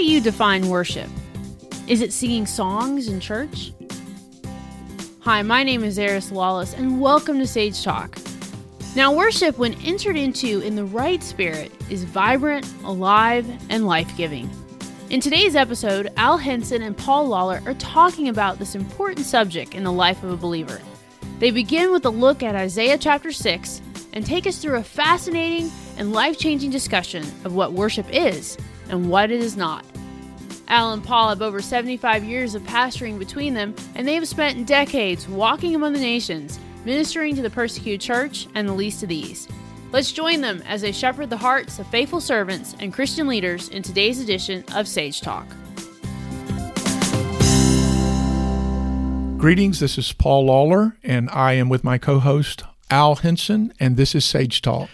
do you define worship? Is it singing songs in church? Hi, my name is Eris Wallace, and welcome to Sage Talk. Now, worship, when entered into in the right spirit, is vibrant, alive, and life giving. In today's episode, Al Henson and Paul Lawler are talking about this important subject in the life of a believer. They begin with a look at Isaiah chapter 6 and take us through a fascinating and life changing discussion of what worship is and what it is not. Al and Paul have over 75 years of pastoring between them, and they have spent decades walking among the nations, ministering to the persecuted church and the least of these. Let's join them as they shepherd the hearts of faithful servants and Christian leaders in today's edition of Sage Talk. Greetings, this is Paul Lawler, and I am with my co host, Al Henson, and this is Sage Talk.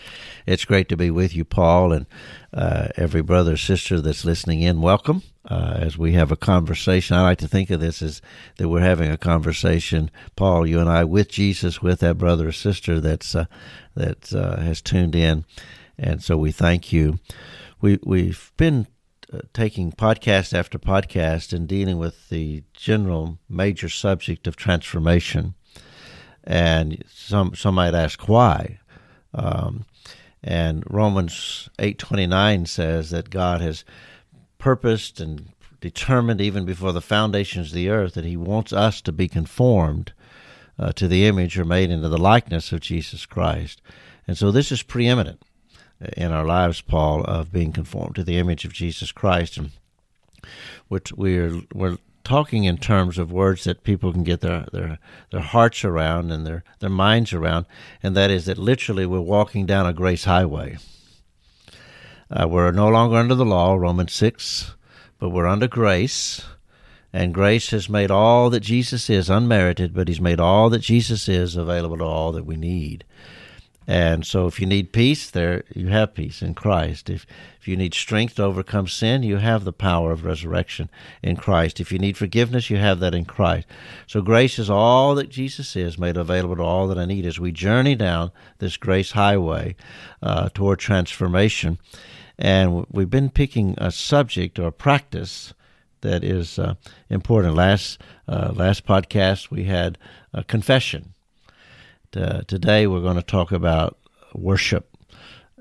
It's great to be with you, Paul, and uh, every brother sister that's listening in. Welcome uh, as we have a conversation. I like to think of this as that we're having a conversation, Paul, you and I, with Jesus, with that brother or sister that's uh, that uh, has tuned in, and so we thank you. We we've been uh, taking podcast after podcast and dealing with the general major subject of transformation, and some some might ask why. Um, and Romans 8:29 says that God has purposed and determined even before the foundations of the earth that he wants us to be conformed uh, to the image or made into the likeness of Jesus Christ. And so this is preeminent in our lives, Paul, of being conformed to the image of Jesus Christ. And which we're we're talking in terms of words that people can get their, their, their hearts around and their, their minds around, and that is that literally we're walking down a grace highway. Uh, we're no longer under the law, Romans 6, but we're under grace. And grace has made all that Jesus is unmerited, but He's made all that Jesus is available to all that we need. And so if you need peace, there you have peace in Christ. If if you need strength to overcome sin, you have the power of resurrection in Christ. If you need forgiveness, you have that in Christ. So grace is all that Jesus is made available to all that I need as we journey down this grace highway uh, toward transformation. And we've been picking a subject or a practice that is uh, important. Last uh, last podcast we had confession uh, today we're going to talk about worship,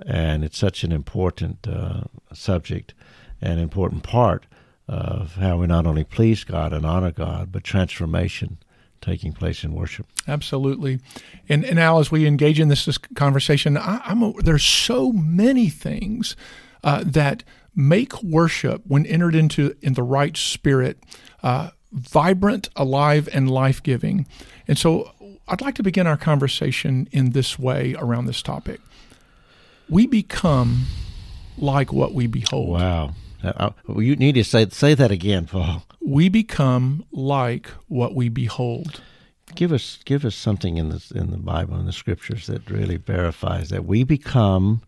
and it's such an important uh, subject, an important part of how we not only please God and honor God, but transformation taking place in worship. Absolutely, and and now as we engage in this, this conversation, I, am there's so many things uh, that make worship, when entered into in the right spirit, uh, vibrant, alive, and life giving. And so I'd like to begin our conversation in this way around this topic. We become like what we behold. Wow. Uh, you need to say say that again, Paul. We become like what we behold. Give us give us something in the in the Bible in the scriptures that really verifies that we become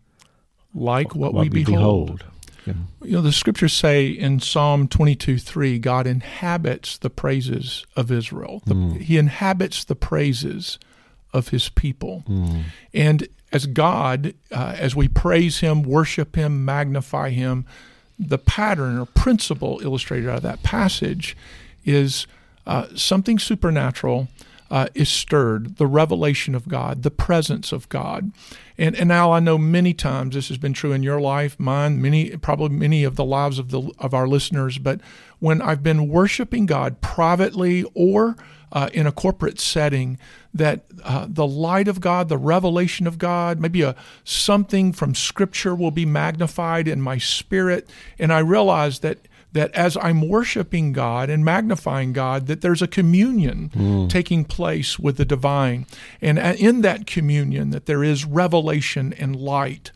like what, what we, we behold. behold. You know, the scriptures say in Psalm 22 3, God inhabits the praises of Israel. The, mm. He inhabits the praises of his people. Mm. And as God, uh, as we praise him, worship him, magnify him, the pattern or principle illustrated out of that passage is uh, something supernatural uh, is stirred, the revelation of God, the presence of God. And, and now I know many times this has been true in your life, mine, many, probably many of the lives of the of our listeners. But when I've been worshiping God privately or uh, in a corporate setting, that uh, the light of God, the revelation of God, maybe a something from Scripture will be magnified in my spirit, and I realize that that as I'm worshiping God and magnifying God, that there's a communion mm. taking place with the divine. And in that communion, that there is revelation and light.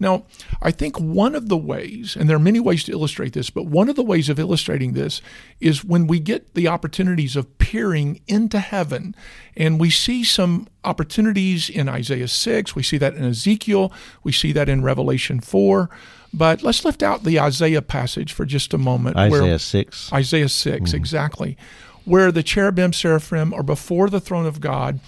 Now, I think one of the ways, and there are many ways to illustrate this, but one of the ways of illustrating this is when we get the opportunities of peering into heaven, and we see some opportunities in Isaiah 6, we see that in Ezekiel, we see that in Revelation 4. But let's lift out the Isaiah passage for just a moment. Isaiah 6. Isaiah 6, mm. exactly. where the cherubim, seraphim are before the throne of God.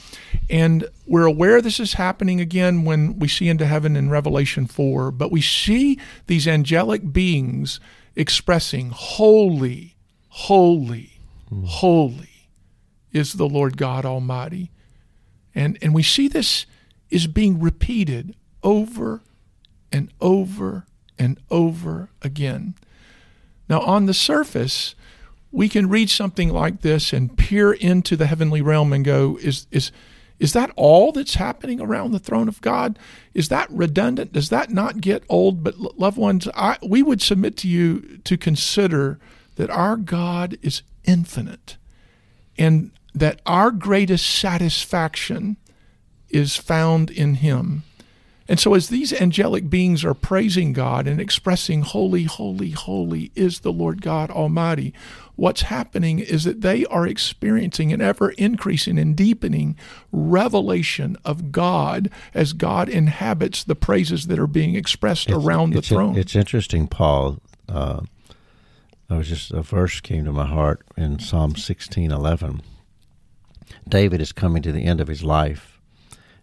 And we're aware this is happening again when we see into heaven in Revelation 4, but we see these angelic beings expressing, Holy, holy, mm. holy is the Lord God Almighty. And, and we see this is being repeated over and over and over again. Now, on the surface, we can read something like this and peer into the heavenly realm and go, is, is, is that all that's happening around the throne of God? Is that redundant? Does that not get old? But, loved ones, I, we would submit to you to consider that our God is infinite and that our greatest satisfaction is found in Him. And so, as these angelic beings are praising God and expressing, Holy, holy, holy is the Lord God Almighty, what's happening is that they are experiencing an ever increasing and deepening revelation of God as God inhabits the praises that are being expressed it's, around it's the throne. it's interesting, Paul. Uh, I was just a verse came to my heart in Psalm sixteen eleven. David is coming to the end of his life,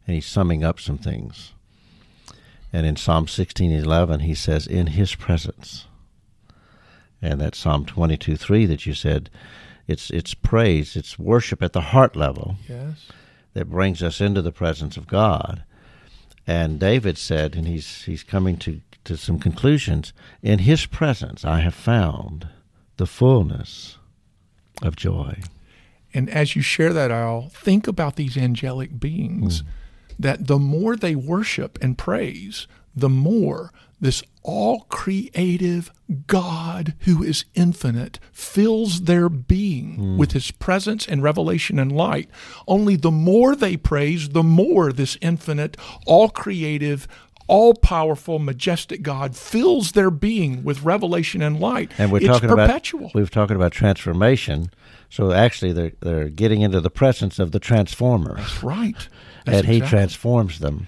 and he's summing up some things. And in Psalm 16:11 he says in his presence. And that Psalm 22:3 that you said it's it's praise, it's worship at the heart level. Yes. That brings us into the presence of God. And David said and he's he's coming to to some conclusions, in his presence I have found the fullness of joy. And as you share that, I'll think about these angelic beings. Mm that the more they worship and praise, the more this all creative God who is infinite fills their being mm. with his presence and revelation and light. Only the more they praise, the more this infinite, all creative, all powerful, majestic God fills their being with revelation and light. And we're it's talking perpetual. about we've talking about transformation. So actually, they're they're getting into the presence of the transformer. That's right. That's and exactly. He transforms them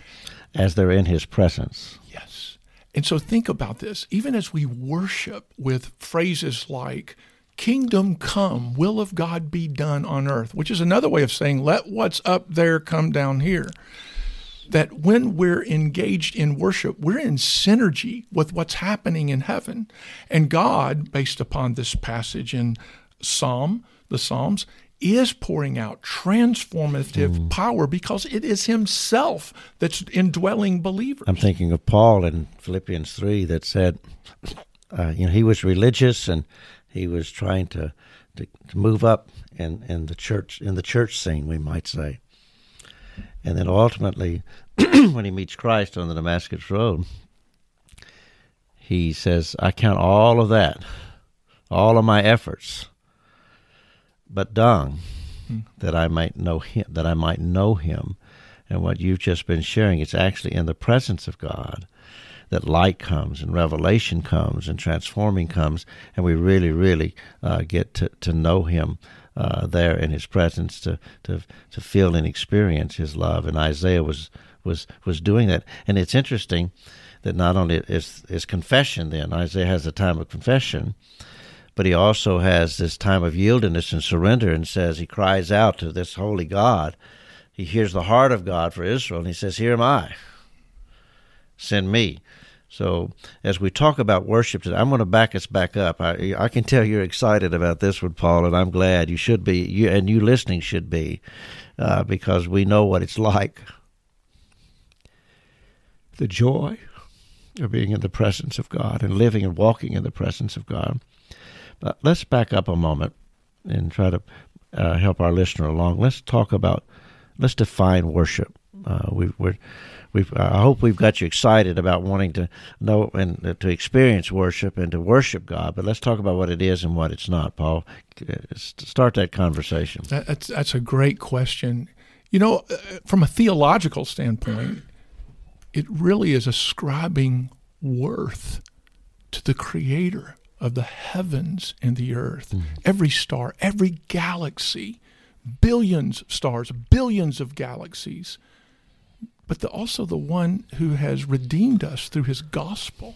as they're in His presence. Yes. And so think about this. Even as we worship with phrases like "Kingdom come, will of God be done on earth," which is another way of saying "Let what's up there come down here." that when we're engaged in worship, we're in synergy with what's happening in heaven. And God, based upon this passage in Psalm, the Psalms, is pouring out transformative mm. power because it is Himself that's indwelling believers. I'm thinking of Paul in Philippians 3 that said, uh, you know, he was religious and he was trying to, to, to move up in, in the church in the church scene, we might say. And then ultimately, when he meets Christ on the Damascus Road, he says, I count all of that, all of my efforts but dung, hmm. that I might know him, that I might know him. And what you've just been sharing, it's actually in the presence of God that light comes and revelation comes and transforming comes, and we really, really uh, get to, to know Him uh, there in His presence, to, to to feel and experience His love. And Isaiah was was was doing that. And it's interesting that not only is is confession, then Isaiah has a time of confession, but he also has this time of yieldedness and surrender and says he cries out to this holy God. He hears the heart of God for Israel and he says, Here am I. Send me. So, as we talk about worship today, I'm going to back us back up. I, I can tell you're excited about this one, Paul, and I'm glad you should be. You and you listening should be, uh, because we know what it's like. The joy of being in the presence of God and living and walking in the presence of God. But let's back up a moment and try to uh, help our listener along. Let's talk about, let's define worship. Uh, we, we're, we've, I hope we've got you excited about wanting to know and uh, to experience worship and to worship God. But let's talk about what it is and what it's not, Paul. Uh, start that conversation. That's that's a great question. You know, uh, from a theological standpoint, it really is ascribing worth to the Creator of the heavens and the earth, mm. every star, every galaxy, billions of stars, billions of galaxies, but the, also the one who has redeemed us through his gospel.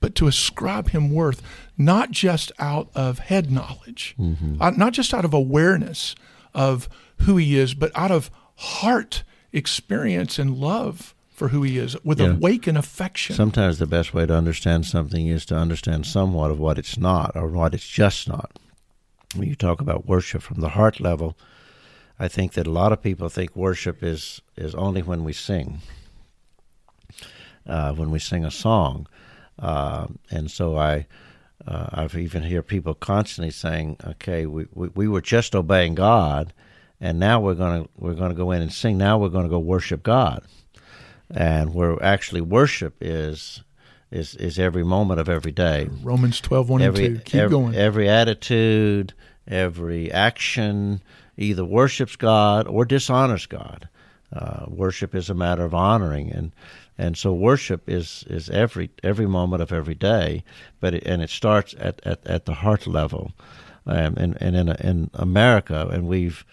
but to ascribe him worth, not just out of head knowledge, mm-hmm. uh, not just out of awareness of who he is, but out of heart experience and love for who he is with yeah. awakened affection. Sometimes the best way to understand something is to understand somewhat of what it's not or what it's just not. When you talk about worship from the heart level, I think that a lot of people think worship is, is only when we sing, uh, when we sing a song. Uh, and so I, uh, I've even hear people constantly saying, "Okay, we, we, we were just obeying God, and now we're gonna we're gonna go in and sing. Now we're gonna go worship God." And where actually worship is is is every moment of every day. Romans 12, 1 every, and 2. Keep every, going. Every attitude, every action either worships God or dishonors God. Uh, worship is a matter of honoring, and and so worship is is every every moment of every day, but it, and it starts at, at, at the heart level, um, and and in in America, and we've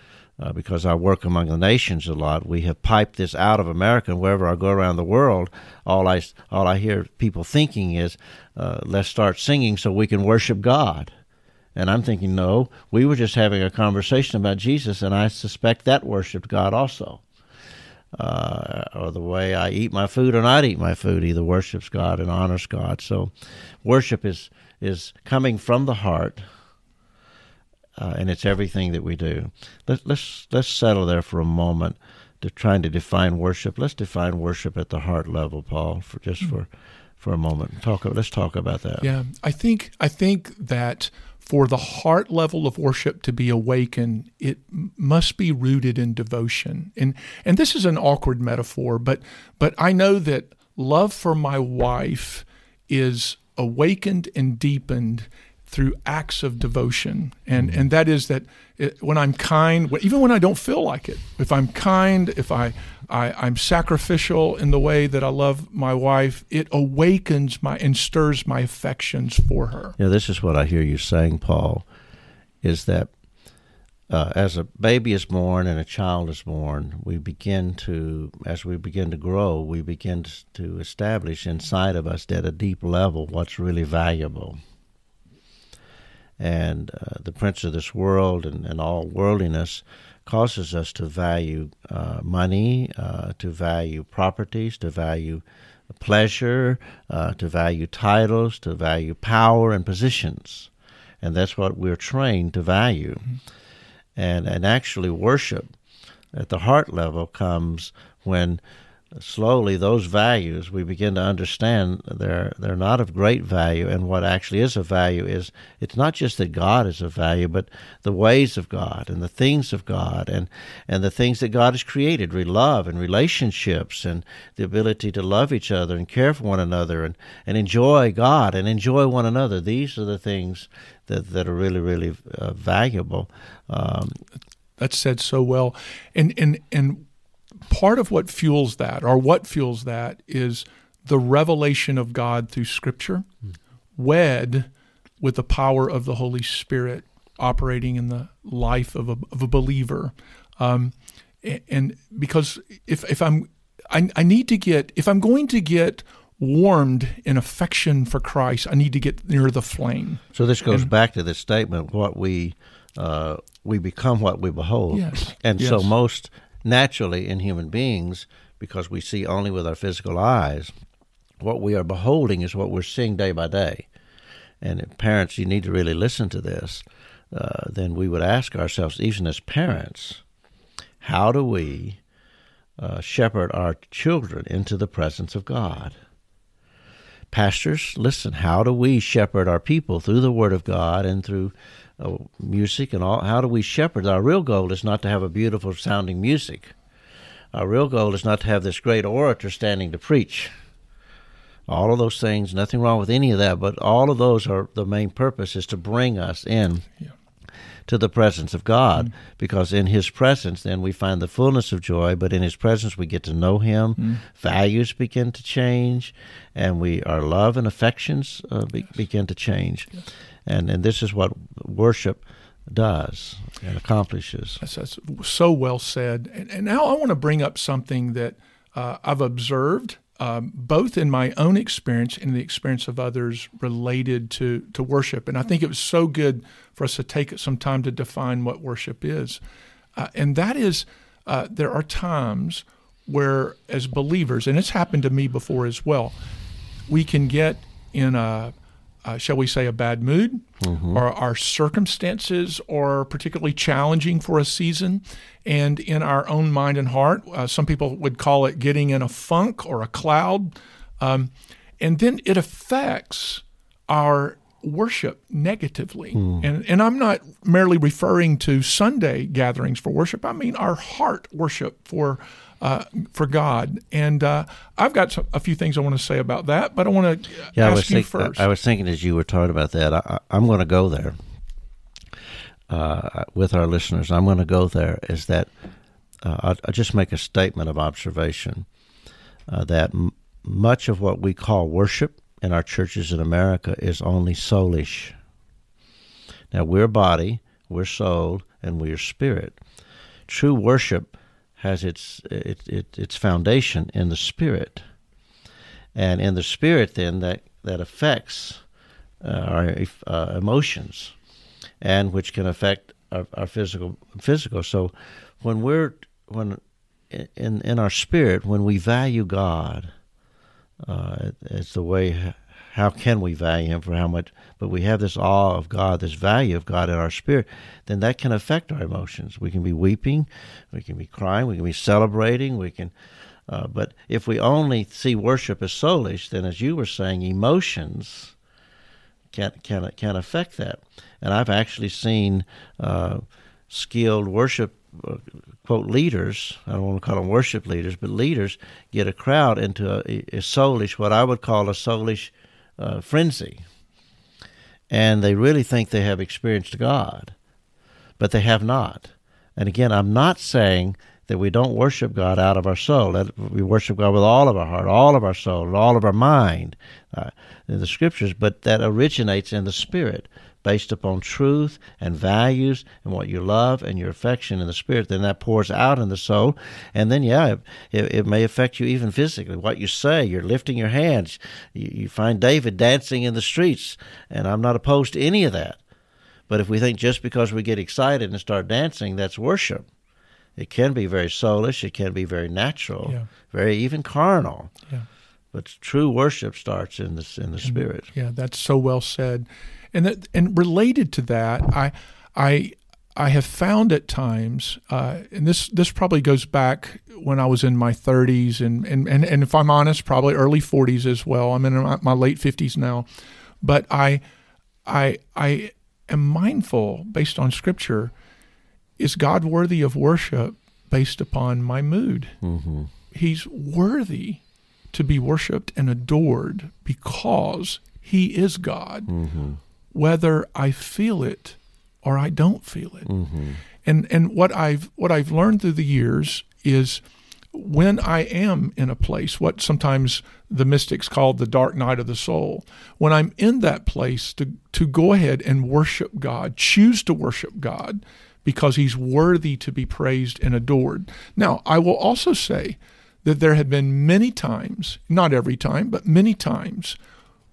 uh, because I work among the nations a lot, we have piped this out of America. And wherever I go around the world, all I all I hear people thinking is, uh, "Let's start singing so we can worship God." And I'm thinking, no, we were just having a conversation about Jesus, and I suspect that worshipped God also. Uh, or the way I eat my food or not eat my food either worships God and honors God. So, worship is is coming from the heart uh, and it's everything that we do. Let, let's let's settle there for a moment to trying to define worship. Let's define worship at the heart level, Paul, for just for for a moment. Talk. Let's talk about that. Yeah, I think I think that for the heart level of worship to be awakened, it must be rooted in devotion. And and this is an awkward metaphor, but but I know that love for my wife is awakened and deepened through acts of devotion. And, mm-hmm. and that is that it, when I'm kind, even when I don't feel like it, if I'm kind, if I, I, I'm sacrificial in the way that I love my wife, it awakens my and stirs my affections for her. Yeah, this is what I hear you saying, Paul, is that uh, as a baby is born and a child is born, we begin to, as we begin to grow, we begin to establish inside of us at a deep level what's really valuable and uh, the prince of this world and, and all worldliness causes us to value uh, money, uh, to value properties, to value pleasure, uh, to value titles, to value power and positions. And that's what we're trained to value. Mm-hmm. And, and actually, worship at the heart level comes when slowly those values we begin to understand they're they're not of great value. And what actually is of value is it's not just that God is of value but the ways of God and the things of God and and the things that God has created re love and relationships and the ability to love each other and care for one another and and enjoy God and enjoy one another. These are the things that that are really really uh, valuable. Um, that's said so well. And and and part of what fuels that, or what fuels that, is the revelation of God through Scripture, mm. wed with the power of the Holy Spirit operating in the life of a, of a believer. Um, and because if, if I'm, I, I need to get, if I'm going to get warmed in affection for Christ, I need to get near the flame. So this goes and, back to the statement: what we uh, we become what we behold. Yes. And yes. so most naturally in human beings, because we see only with our physical eyes, what we are beholding is what we're seeing day by day. And parents, you need to really listen to this. Uh, then we would ask ourselves, even as parents, how do we uh, shepherd our children into the presence of God? Pastors, listen, how do we shepherd our people through the Word of God and through music and all. How do we shepherd? Our real goal is not to have a beautiful sounding music. Our real goal is not to have this great orator standing to preach. All of those things, nothing wrong with any of that, but all of those are the main purpose is to bring us in yeah. to the presence of God, mm because in His presence, then we find the fullness of joy. But in His presence, we get to know Him. mm Values begin to change, and we our love and affections uh, be, yes. begin to change. Yes and and this is what worship does and accomplishes. That's, that's so well said. And, and, now I want to bring up something that uh, I've observed um, both in my own experience and the experience of others related to, to worship. And I think it was so good for us to take some time to define what worship is. Uh, and that is, uh, there are times where, as believers, and it's happened to me before as well, we can get in a, uh, shall we say, a bad mood, mm-hmm. or our circumstances are particularly challenging for a season. And in our own mind and heart, uh, some people would call it getting in a funk or a cloud. Um, and then it affects our worship negatively. Mm. And, and I'm not merely referring to Sunday gatherings for worship, I mean our heart worship for uh, for God. And uh, I've got a few things I want to say about that, but I want to yeah, ask I was you think, first. I, I, was thinking as you were talking about that, I, am going to go there uh, with our listeners. I'm going to go there. Is that uh, I'll, I'll, just make a statement of observation uh, that m- much of what we call worship in our churches in America is only soulish. Now we're body, we're soul, and we're spirit. True worship has its it, it, its foundation in the spirit, and in the spirit, then that that affects uh, our uh, emotions, and which can affect our, our physical physical. So, when we're when in in our spirit, when we value God, uh, it's the way how can we value him for how much but we have this awe of god this value of god in our spirit then that can affect our emotions. We can be weeping we can be crying we can be celebrating we can uh, but if we only see worship as soulish then as you were saying emotions can can can affect that. And i've actually seen uh, skilled worship uh, quote leaders i don't want to call them worship leaders but leaders get a crowd into a, a soulish what i would call a soulish uh, frenzy. And they really think they have experienced God, but they have not. And again, I'm not saying that we don't worship God out of our soul. That we worship God with all of our heart, all of our soul, all of our mind uh, in the scriptures, but that originates in the spirit based upon truth and values and what you love and your affection in the spirit, then that pours out in the soul. And then, yeah, it, it may affect you even physically. What you say, you're lifting your hands. You, you find David dancing in the streets, and I'm not opposed to any of that. But if we think just because we get excited and start dancing, that's worship, it can be very soulish, it can be very natural, yeah. very even carnal. Yeah. But true worship starts in the in the and, spirit. Yeah, that's so well said. And that, and related to that, I I I have found at times, uh, and this this probably goes back when I was in my 30s, and and and, and if I'm honest, probably early 40s as well. I'm in my, my late 50s now, but I I I am mindful based on Scripture. Is God worthy of worship based upon my mood? Mm-hmm. He's worthy to be worshipped and adored because He is God. Mm-hmm whether I feel it or I don't feel it. Mm-hmm. And and what I've what I've learned through the years is when I am in a place, what sometimes the mystics call the dark night of the soul, when I'm in that place to, to go ahead and worship God, choose to worship God because He's worthy to be praised and adored. Now, I will also say that there have been many times, not every time, but many times,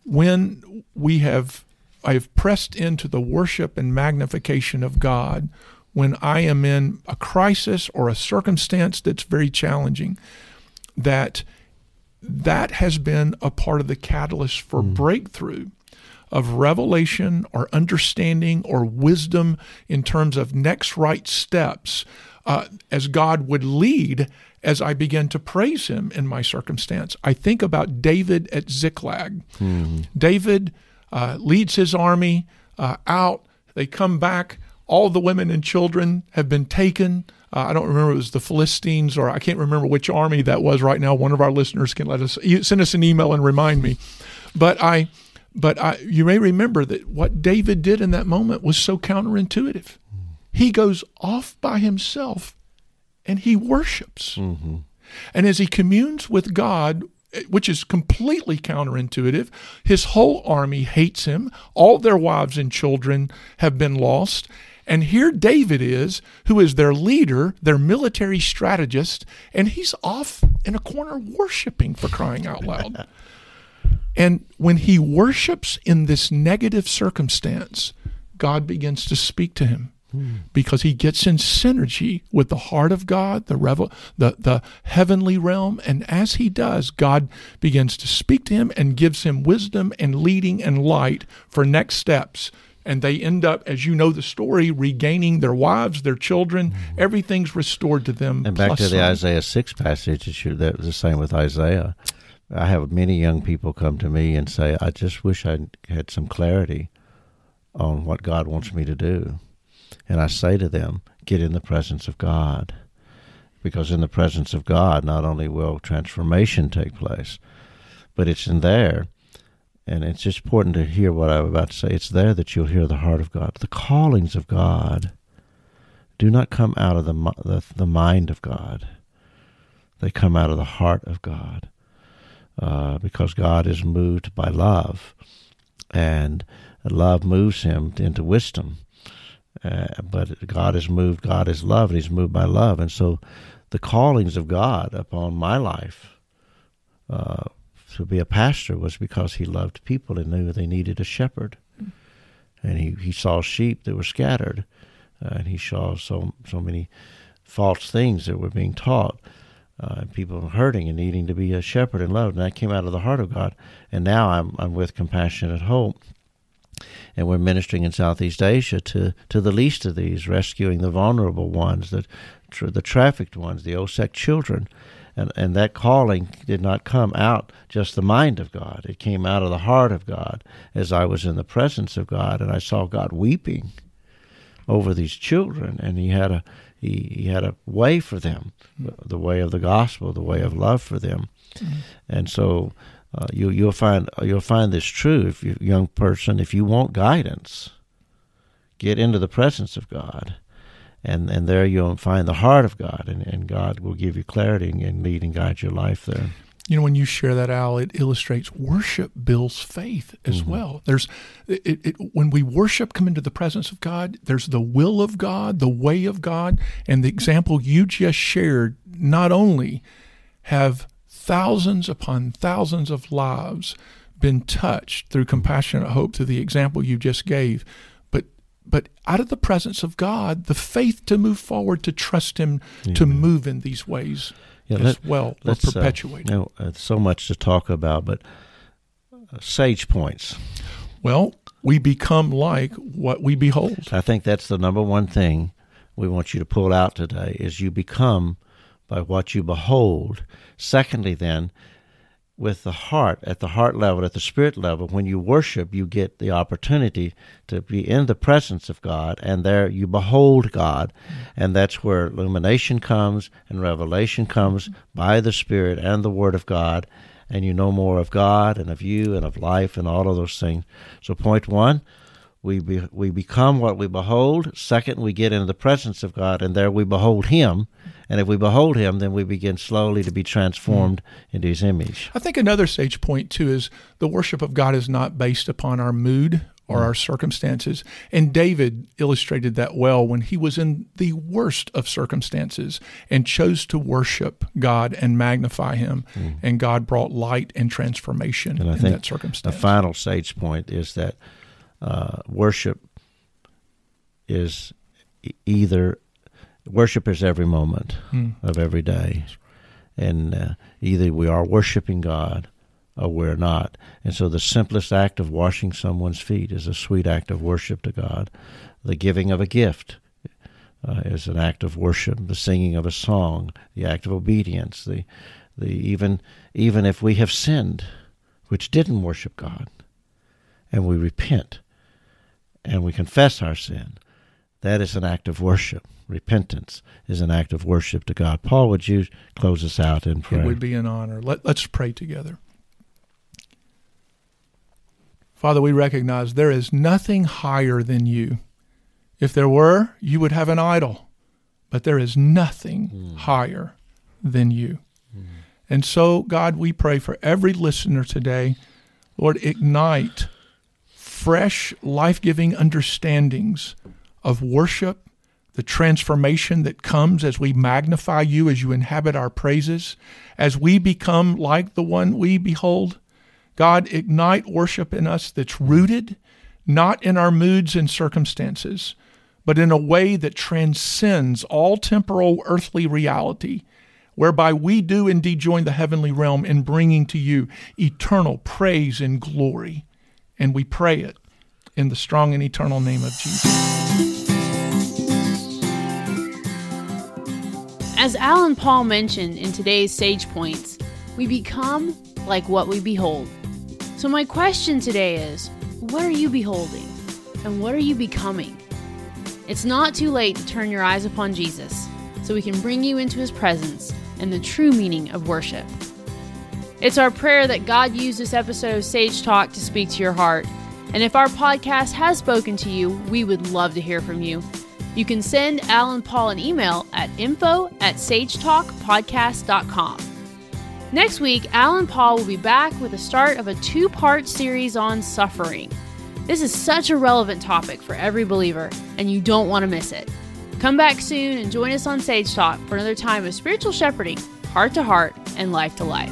when we have I have pressed into the worship and magnification of God when I am in a crisis or a circumstance that's very challenging. That that has been a part of the catalyst for mm. breakthrough of revelation or understanding or wisdom in terms of next right steps uh, as God would lead as I begin to praise Him in my circumstance. I think about David at Ziklag. Mm. David uh, leads his army uh, out. They come back. All the women and children have been taken. Uh, I don't remember it was the Philistines or I can't remember which army that was right now. One of our listeners can let us send us an email and remind me. But I, but I, you may remember that what David did in that moment was so counterintuitive. He goes off by himself and he worships. Mm-hmm. And as he communes with God Eh, which is completely counterintuitive. His whole army hates him. All their wives and children have been lost. And here David is, who is their leader, their military strategist, and he's off in a corner worshiping for crying out loud. and when he worships in this negative circumstance, God begins to speak to him because he gets in synergy with the heart of God, the revel, the the heavenly realm, and as he does, God begins to speak to him and gives him wisdom and leading and light for next steps. And they end up, as you know the story, regaining their wives, their children. Mm-hmm. Everything's restored to them. And back to the some. Isaiah six passage, that was the same with Isaiah. I have many young people come to me and say, "I just wish I had some clarity on what God wants me to do." And I say to them, get in the presence of God. Because in the presence of God, not only will transformation take place, but it's in there. And it's just important to hear what I'm about to say. It's there that you'll hear the heart of God. The callings of God do not come out of the, the, the mind of God, they come out of the heart of God. Uh, because God is moved by love, and love moves him into wisdom. Uh, but God is moved, God is love, and He's moved by love. And so the callings of God upon my life uh, to be a pastor was because He loved people and knew they needed a shepherd. And he, he saw sheep that were scattered, uh, and he saw so so many false things that were being taught, uh, and people hurting and needing to be a shepherd and loved. And that came out of the heart of God. And now I'm I'm with Compassionate Hope, and we're ministering in Southeast Asia to, to the least of these, rescuing the vulnerable ones, the, the trafficked ones, the OSEC children. And, and that calling did not come out just the mind of God. It came out of the heart of God as I was in the presence of God and I saw God weeping over these children and he had a he, he had a way for them, the way of the gospel, the way of love for them. Mm-hmm. And so uh, you you'll find you'll find this true if you young person if you want guidance, get into the presence of God, and and there you'll find the heart of God, and, and God will give you clarity and lead and guide your life there. You know, when you share that, Al, it illustrates worship builds faith as mm-hmm. well. There's, it, it, when we worship, come into the presence of God. There's the will of God, the way of God, and the example you just shared. Not only have thousands upon thousands of lives been touched through compassionate hope through the example you just gave. But but out of the presence of God the faith to move forward to trust him Amen. to move in these ways yeah, as let, well let's uh, perpetuate uh, you know, uh, so much to talk about but uh, sage points. Well we become like what we behold. I think that's the number one thing we want you to pull out today is you become by what you behold. Secondly, then, with the heart, at the heart level, at the spirit level, when you worship, you get the opportunity to be in the presence of God, and there you behold God. And that's where illumination comes and revelation comes by the Spirit and the Word of God, and you know more of God and of you and of life and all of those things. So, point one, we, be, we become what we behold. Second, we get into the presence of God, and there we behold Him and if we behold him, then we begin slowly to be transformed mm. into his image. I think another sage point, too, is the worship of God is not based upon our mood or mm. our circumstances. And David illustrated that well when he was in the worst of circumstances and chose to worship God and magnify him. Mm. And God brought light and transformation and I in think that circumstance. The final sage point is that uh, worship is either worship is every moment mm. of every day. And uh, either we are worshiping God or we're not. And so the simplest act of washing someone's feet is a sweet act of worship to God. The giving of a gift uh, is an act of worship. The singing of a song, the act of obedience, the, the even even if we have sinned, which didn't worship God, and we repent and we confess our sin, that is an act of worship repentance is an act of worship to God. Paul, would you close us out in prayer? It would be an honor. Let, let's pray together. Father, we recognize there is nothing higher than you. If there were, you would have an idol, but there is nothing mm. higher than you. Mm. And so, God, we pray for every listener today. Lord, ignite fresh, life giving understandings of worship, the transformation that comes as we magnify you, as you inhabit our praises, as we become like the one we behold. God, ignite worship in us that's rooted not in our moods and circumstances, but in a way that transcends all temporal earthly reality, whereby we do indeed join the heavenly realm in bringing to you eternal praise and glory. And we pray it in the strong and eternal name of Jesus. As Al and Paul mentioned in today's Sage Points, we become like what we behold. So, my question today is what are you beholding? And what are you becoming? It's not too late to turn your eyes upon Jesus so we can bring you into his presence and the true meaning of worship. It's our prayer that God use this episode of Sage Talk to speak to your heart. And if our podcast has spoken to you, we would love to hear from you. You can send Al and Paul an email at info at sagetalkpodcast.com. Next week, Al and Paul will be back with the start of a two part series on suffering. This is such a relevant topic for every believer, and you don't want to miss it. Come back soon and join us on Sage Talk for another time of spiritual shepherding, heart to heart, and life to life.